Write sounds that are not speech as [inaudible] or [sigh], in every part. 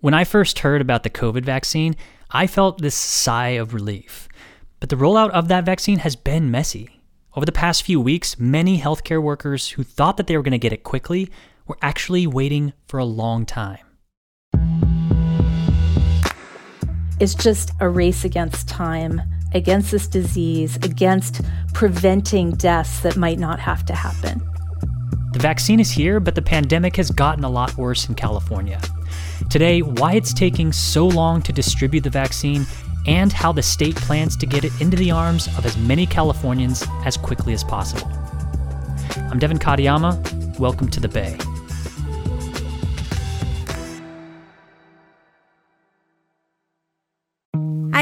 When I first heard about the COVID vaccine, I felt this sigh of relief. But the rollout of that vaccine has been messy. Over the past few weeks, many healthcare workers who thought that they were going to get it quickly were actually waiting for a long time. It's just a race against time, against this disease, against preventing deaths that might not have to happen. The vaccine is here, but the pandemic has gotten a lot worse in California. Today, why it's taking so long to distribute the vaccine and how the state plans to get it into the arms of as many Californians as quickly as possible. I'm Devin Katayama. Welcome to the Bay.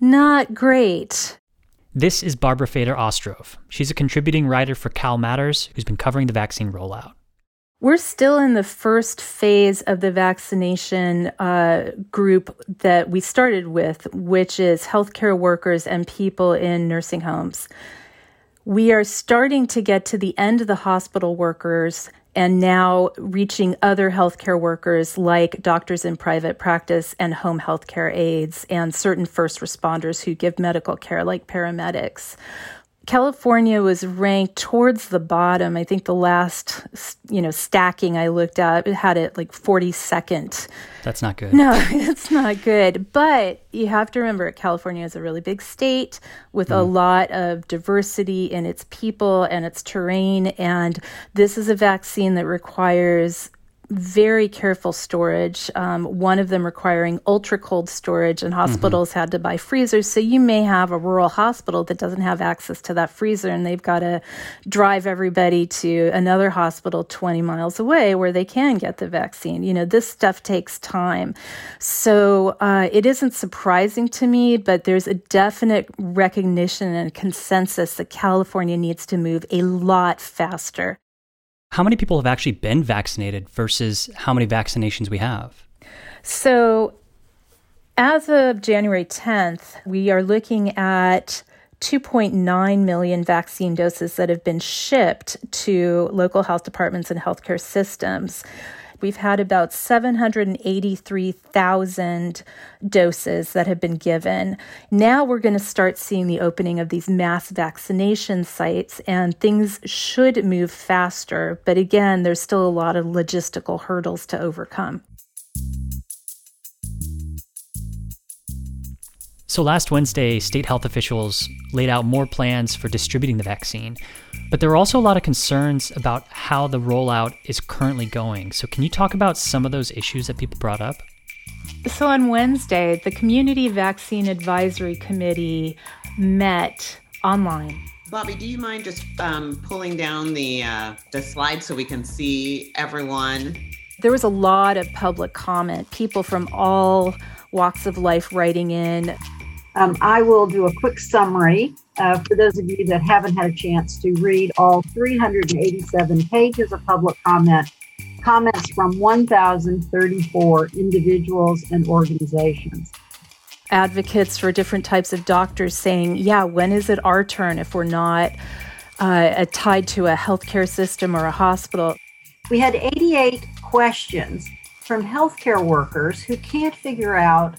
Not great. This is Barbara Feder Ostrov. She's a contributing writer for CalMatters who's been covering the vaccine rollout. We're still in the first phase of the vaccination uh, group that we started with, which is healthcare workers and people in nursing homes. We are starting to get to the end of the hospital workers and now reaching other healthcare workers like doctors in private practice and home healthcare aides and certain first responders who give medical care like paramedics. California was ranked towards the bottom. I think the last, you know, stacking I looked at it had it like 42nd. That's not good. No, [laughs] it's not good. But you have to remember California is a really big state with mm. a lot of diversity in its people and its terrain. And this is a vaccine that requires very careful storage, um, one of them requiring ultra cold storage, and hospitals mm-hmm. had to buy freezers. So you may have a rural hospital that doesn't have access to that freezer, and they've got to drive everybody to another hospital 20 miles away where they can get the vaccine. You know, this stuff takes time. So uh, it isn't surprising to me, but there's a definite recognition and consensus that California needs to move a lot faster. How many people have actually been vaccinated versus how many vaccinations we have? So, as of January 10th, we are looking at 2.9 million vaccine doses that have been shipped to local health departments and healthcare systems. We've had about 783,000 doses that have been given. Now we're going to start seeing the opening of these mass vaccination sites, and things should move faster. But again, there's still a lot of logistical hurdles to overcome. So last Wednesday, state health officials laid out more plans for distributing the vaccine. But there are also a lot of concerns about how the rollout is currently going. So can you talk about some of those issues that people brought up? So on Wednesday, the Community Vaccine Advisory Committee met online. Bobby, do you mind just um, pulling down the uh, the slide so we can see everyone? There was a lot of public comment, people from all walks of life writing in. Um, I will do a quick summary uh, for those of you that haven't had a chance to read all 387 pages of public comment, comments from 1,034 individuals and organizations. Advocates for different types of doctors saying, yeah, when is it our turn if we're not uh, tied to a healthcare system or a hospital? We had 88 questions from healthcare workers who can't figure out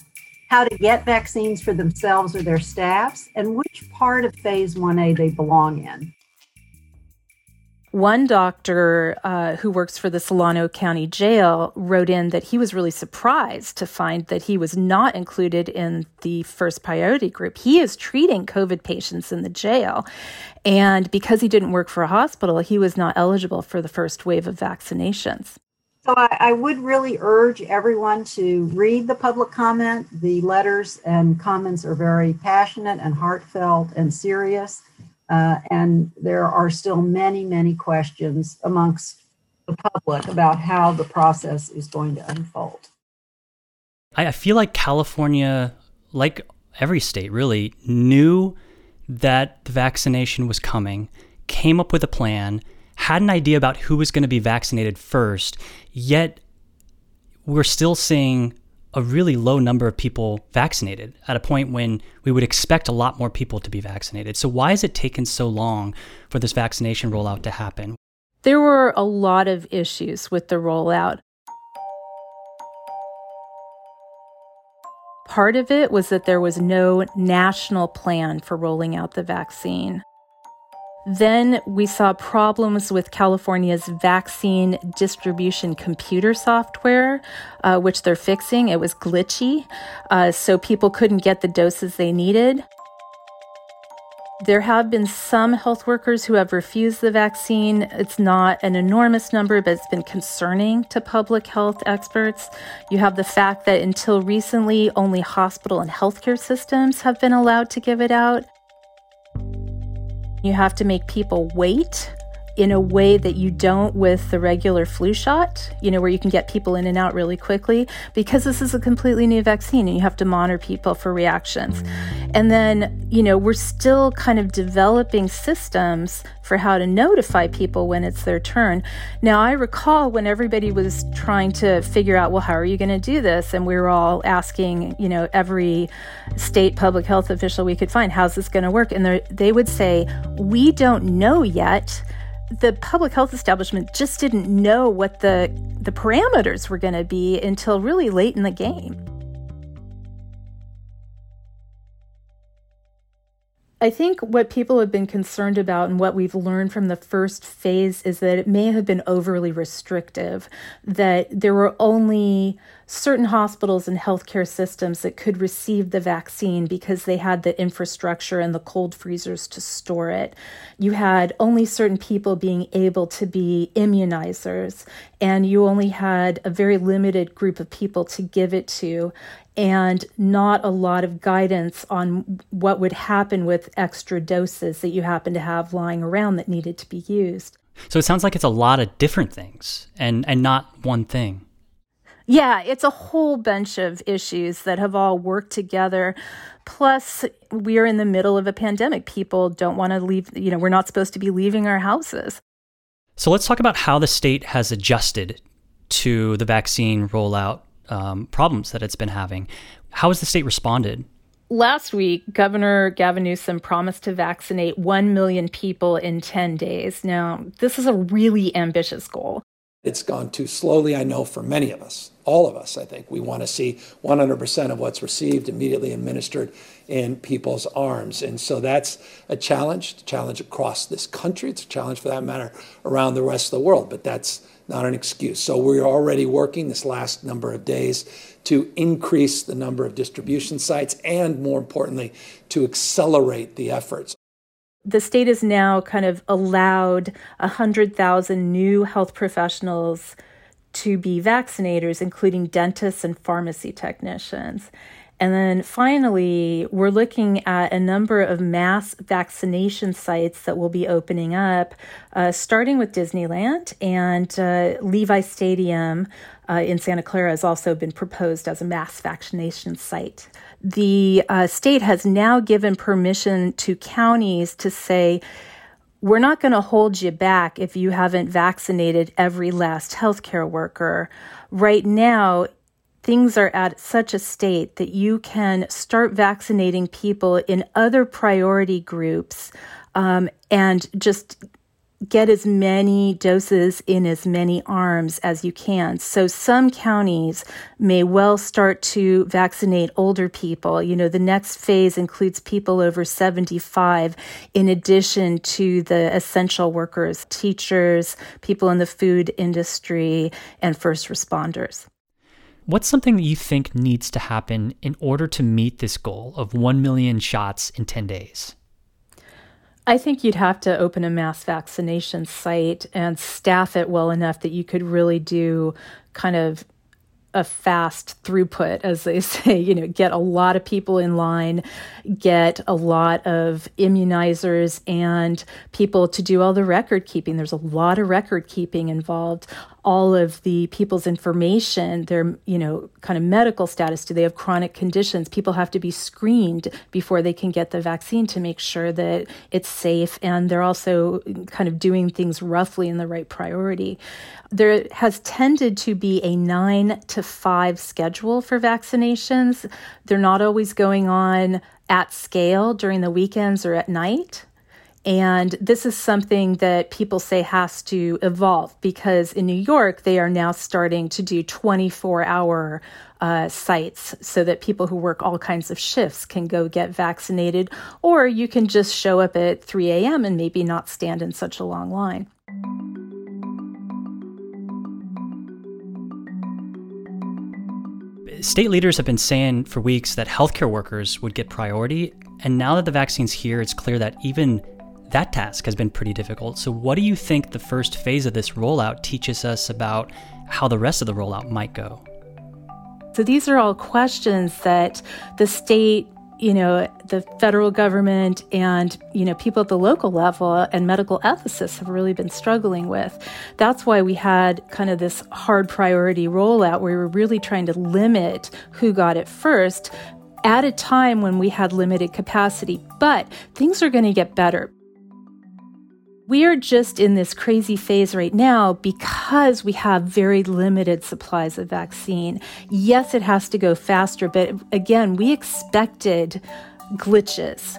how to get vaccines for themselves or their staffs and which part of phase 1A they belong in. One doctor uh, who works for the Solano County Jail wrote in that he was really surprised to find that he was not included in the first priority group. He is treating COVID patients in the jail. And because he didn't work for a hospital, he was not eligible for the first wave of vaccinations. So I, I, would really urge everyone to read the public comment. The letters and comments are very passionate and heartfelt and serious. Uh, and there are still many, many questions amongst the public about how the process is going to unfold. I feel like California, like every state really, knew that the vaccination was coming, came up with a plan, had an idea about who was going to be vaccinated first, Yet we're still seeing a really low number of people vaccinated at a point when we would expect a lot more people to be vaccinated. So, why has it taken so long for this vaccination rollout to happen? There were a lot of issues with the rollout. Part of it was that there was no national plan for rolling out the vaccine. Then we saw problems with California's vaccine distribution computer software, uh, which they're fixing. It was glitchy, uh, so people couldn't get the doses they needed. There have been some health workers who have refused the vaccine. It's not an enormous number, but it's been concerning to public health experts. You have the fact that until recently, only hospital and healthcare systems have been allowed to give it out. You have to make people wait in a way that you don't with the regular flu shot, you know, where you can get people in and out really quickly because this is a completely new vaccine and you have to monitor people for reactions. Mm. And then, you know, we're still kind of developing systems for how to notify people when it's their turn. Now, I recall when everybody was trying to figure out, well, how are you going to do this? And we were all asking, you know, every state public health official we could find, how's this going to work? And they would say, we don't know yet the public health establishment just didn't know what the the parameters were going to be until really late in the game. I think what people have been concerned about and what we've learned from the first phase is that it may have been overly restrictive, that there were only certain hospitals and healthcare systems that could receive the vaccine because they had the infrastructure and the cold freezers to store it. You had only certain people being able to be immunizers, and you only had a very limited group of people to give it to and not a lot of guidance on what would happen with extra doses that you happen to have lying around that needed to be used. So it sounds like it's a lot of different things and, and not one thing. Yeah, it's a whole bunch of issues that have all worked together. Plus, we are in the middle of a pandemic. People don't want to leave, you know, we're not supposed to be leaving our houses. So let's talk about how the state has adjusted to the vaccine rollout um, problems that it's been having. How has the state responded? Last week, Governor Gavin Newsom promised to vaccinate 1 million people in 10 days. Now, this is a really ambitious goal. It's gone too slowly, I know, for many of us, all of us, I think. We want to see 100% of what's received immediately administered in people's arms. And so that's a challenge, a challenge across this country. It's a challenge, for that matter, around the rest of the world. But that's not an excuse. So we're already working this last number of days to increase the number of distribution sites and, more importantly, to accelerate the efforts. The state has now kind of allowed 100,000 new health professionals to be vaccinators, including dentists and pharmacy technicians. And then finally, we're looking at a number of mass vaccination sites that will be opening up, uh, starting with Disneyland and uh, Levi Stadium uh, in Santa Clara has also been proposed as a mass vaccination site. The uh, state has now given permission to counties to say, we're not going to hold you back if you haven't vaccinated every last healthcare worker. Right now, things are at such a state that you can start vaccinating people in other priority groups um, and just get as many doses in as many arms as you can. So some counties may well start to vaccinate older people. You know, the next phase includes people over 75 in addition to the essential workers, teachers, people in the food industry, and first responders. What's something that you think needs to happen in order to meet this goal of 1 million shots in 10 days? I think you'd have to open a mass vaccination site and staff it well enough that you could really do kind of a fast throughput, as they [laughs] say, you know, get a lot of people in line, get a lot of immunizers and people to do all the record keeping. There's a lot of record keeping involved all of the people's information, their, you know, kind of medical status. Do they have chronic conditions? People have to be screened before they can get the vaccine to make sure that it's safe. And they're also kind of doing things roughly in the right priority. There has tended to be a nine to five schedule for vaccinations. They're not always going on at scale during the weekends or at night. And this is something that people say has to evolve because in New York, they are now starting to do 24 hour uh, sites so that people who work all kinds of shifts can go get vaccinated, or you can just show up at 3 a.m. and maybe not stand in such a long line. State leaders have been saying for weeks that healthcare workers would get priority. And now that the vaccine's here, it's clear that even that task has been pretty difficult. So, what do you think the first phase of this rollout teaches us about how the rest of the rollout might go? So, these are all questions that the state, you know, the federal government and, you know, people at the local level and medical ethicists have really been struggling with. That's why we had kind of this hard priority rollout where we were really trying to limit who got it first at a time when we had limited capacity. But things are going to get better we are just in this crazy phase right now because we have very limited supplies of vaccine. Yes, it has to go faster, but again, we expected glitches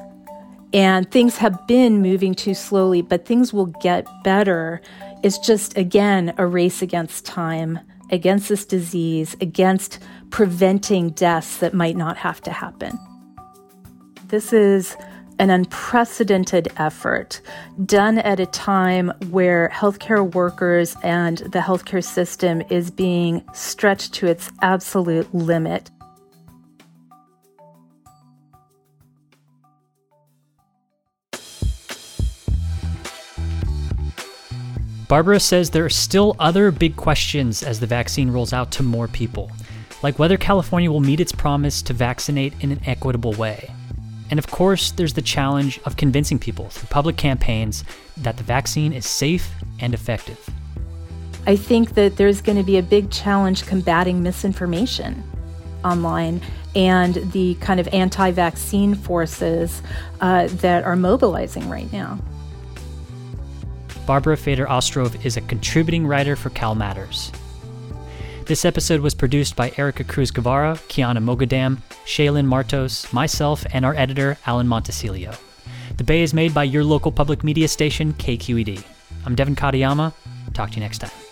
and things have been moving too slowly, but things will get better. It's just, again, a race against time, against this disease, against preventing deaths that might not have to happen. This is an unprecedented effort done at a time where healthcare workers and the healthcare system is being stretched to its absolute limit. Barbara says there are still other big questions as the vaccine rolls out to more people, like whether California will meet its promise to vaccinate in an equitable way. And of course, there's the challenge of convincing people through public campaigns that the vaccine is safe and effective. I think that there's going to be a big challenge combating misinformation online and the kind of anti vaccine forces uh, that are mobilizing right now. Barbara Feder Ostrov is a contributing writer for CalMatters. This episode was produced by Erica Cruz Guevara, Kiana Mogadam, Shaylin Martos, myself, and our editor, Alan Montecillo. The Bay is made by your local public media station, KQED. I'm Devin Katayama. Talk to you next time.